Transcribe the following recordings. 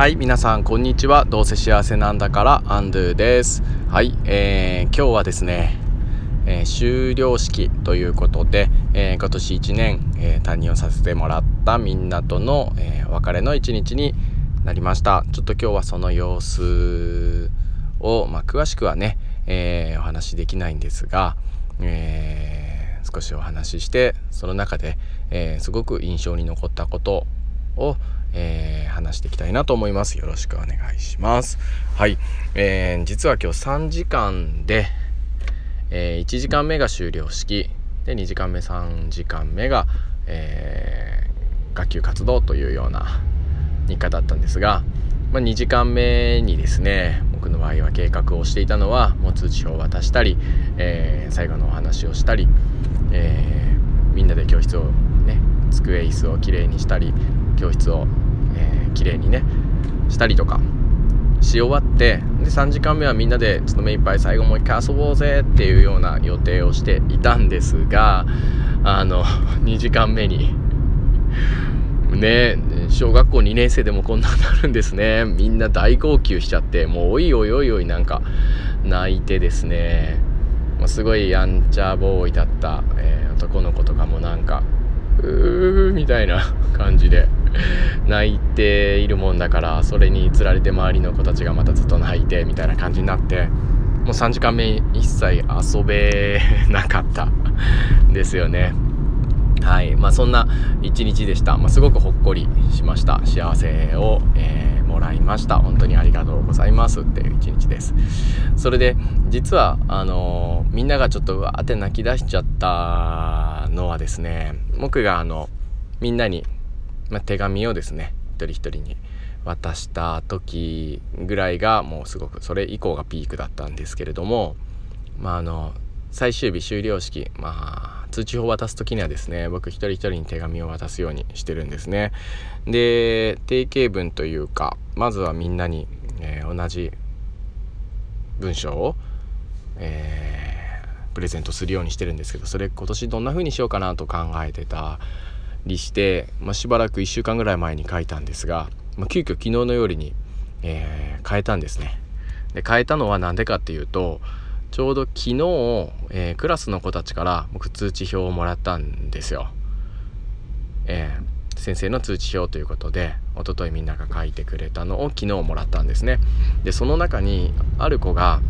はい皆さんこんにちは。どうせ幸せなんだからアンドゥです。はい、えー、今日はですね、えー、終了式ということで、えー、今年1年、えー、担任をさせてもらったみんなとの、えー、別れの一日になりました。ちょっと今日はその様子を、まあ、詳しくはね、えー、お話しできないんですが、えー、少しお話ししてその中で、えー、すごく印象に残ったことを、えー、話していきたいなと思います。よろしくお願いします。はい、えー、実は今日3時間で、えー、1時間目が終了式で2時間目3時間目が、えー、学級活動というような日課だったんですが、まあ、2時間目にですね僕の場合は計画をしていたのはもう通知表を渡したり、えー、最後のお話をしたり、え、みんなで教室をね机椅子をきれいにしたり教室を、えー、きれいにねしたりとかし終わってで3時間目はみんなでちょっと目いっぱい最後もう一回遊ぼうぜっていうような予定をしていたんですがあの 2時間目にね小学校2年生でもこんなになるんですね。みんな大号泣しちゃってもうおいおいおいおいなんか泣いてですね。すごいやんちゃボーイだった、えー、男の子とかもなんかうーみたいな感じで 泣いているもんだからそれにつられて周りの子たちがまたずっと泣いてみたいな感じになってもう3時間目一切遊べなかったですよね。はい。まあそんな一日でした、まあ、すごくほっこりしました。幸せを、えー、もらいました。本当にありがとうございます。っていう一日です。それで実はあのー、みんながちょっとうわーって泣き出しちゃったのはですね僕があのみんなにまあ、手紙をですね一人一人に渡した時ぐらいがもうすごくそれ以降がピークだったんですけれどもまああの最終日終了式まあ通知表を渡す時にはですね僕一人一人に手紙を渡すようにしてるんですね。で定型文というかまずはみんなに、えー、同じ文章を、えー、プレゼントするようにしてるんですけどそれ今年どんな風にしようかなと考えてたりして、まあ、しばらく1週間ぐらい前に書いたんですが、まあ、急遽昨日の夜に、えー、変えたんですね。で変えたのは何でかっていうとちょうど昨日、えー、クラスの子たちから僕通知表をもらったんですよ。えー、先生の通知表ということで一昨日みんなが書いてくれたのを昨日もらったんですね。でその中にある子が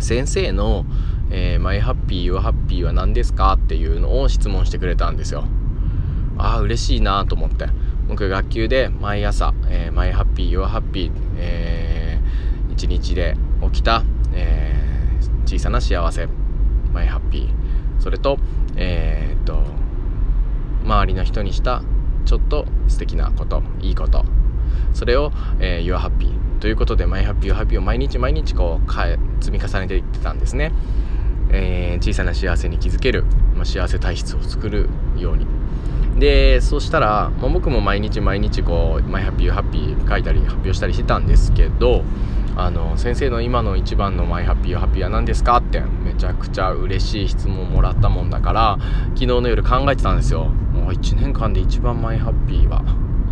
先生の、えー、マイハッピー、ユアハッピーは何ですかっていうのを質問してくれたんですよ。ああ嬉しいなと思って。僕学級で毎朝、えー、マイハッピー、ユアハッピー、えー、一日で起きた、えー、小さな幸せ、マイハッピー、それと、えー、っと、周りの人にしたちょっと素敵なこと、いいこと、それを、えー、Your Happy ということで、マイハッピー、Your Happy を毎日毎日こう、積み重ねていってたんですね。えー、小さな幸せに気づける、まあ、幸せ体質を作るように。でそしたら、まあ、僕も毎日毎日こう「マイハッピーハッピー」書いたり発表したりしてたんですけどあの先生の今の一番のマイハッピーハッピーは何ですか？ってめちゃくちゃ嬉しい質問もらったもんだから昨日の夜考えてたんですよ。もう1年間で一番マイハッピーは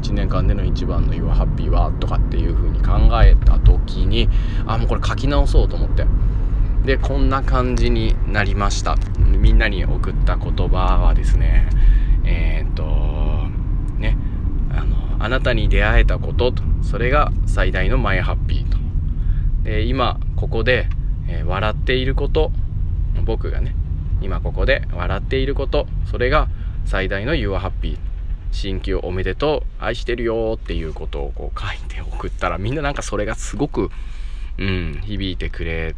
1年間での一番の Your Happy はとかっていう風に考えた時にあもうこれ書き直そうと思って。でこんな感じになりました。みんなに送った言葉はですねえー、っとねあのあなたに出会えたこととそれが最大のマイハッピーと。で今ここで、えー、笑っていること僕がね今ここで笑っていることそれが最大の Your Happy 新旧おめでとう愛してるよっていうことをこう書いて送ったらみんななんかそれがすごくうん響いてくれ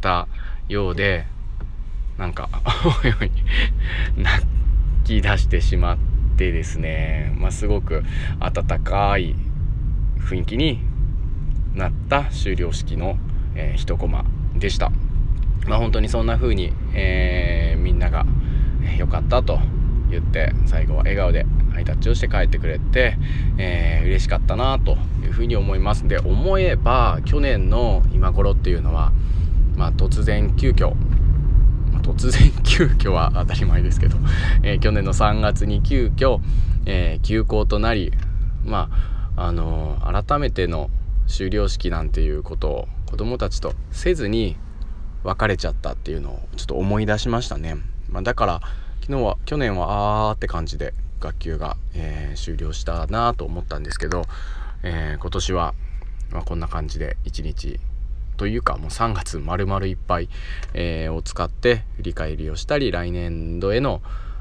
たようでなんか おいおい泣き出してしまってですね、まあ、すごく温かい雰囲気になった終了式の、えー、一コマでした。まあ、本当にそんな風に、えー、みんなが良かったと言って最後は笑顔でハイタッチをして帰ってくれて、えー、嬉しかったなというふうに思いますで思えば去年の今頃っていうのは、まあ、突然急遽突然急遽は当たり前ですけど、えー、去年の3月に急遽、えー、休校となりまああの改めての修了式なんていうことを子供たちとせずに別れちゃったっていうのをちょっと思い出しましたね、まあ、だから昨日は去年はあーって感じで学級が、えー、終了したなと思ったんですけど、えー、今年は、まあ、こんな感じで一日というかもう3月丸々いっぱい、えー、を使って振り返りをしたり来年度への、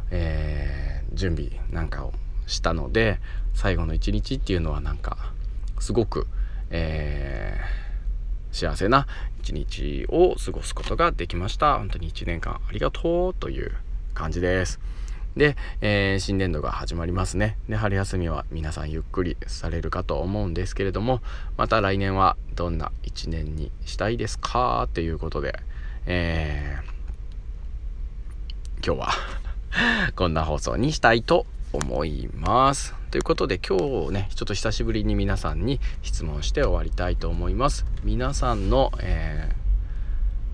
えー、準備なんかをしたので最後の一日っていうのはなんかすごく、えー、幸せな一日を過ごすことができました。本当に1年間ありがとうという感じです。で、えー、新年度が始まりますねで春休みは皆さんゆっくりされるかと思うんですけれどもまた来年はどんな1年にしたいですか？っていうことで、えー、今日は こんな放送にしたいと思います。ということで今日ねちょっと久しぶりに皆さんに質問して終わりたいと思います。皆さんの、え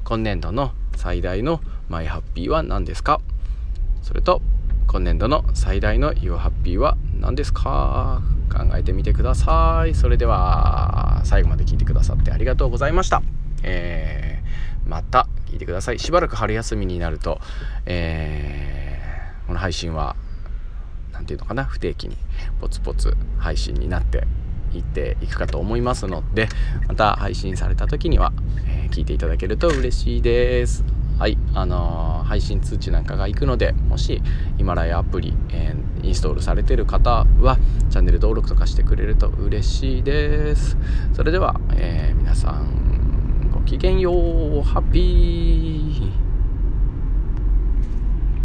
ー、今年度の最大のマイハッピーは何ですか？それと今年度の最大の Your Happy は何ですか？考えてみてください。それでは最後まで聞いてくださってありがとうございました。えー、また聞いてください。しばらく春休みになると、えー、この配信は何て言うのかな？不定期にポツポツ配信になっていっていくかと思いますのでまた配信された時には、えー、聞いていただけると嬉しいですはいあのー、配信通知なんかが行くのでもしヒマラヤアプリ、えー、インストールされてる方はチャンネル登録とかしてくれると嬉しいです。それでは、え皆さんごきげんようハッピー。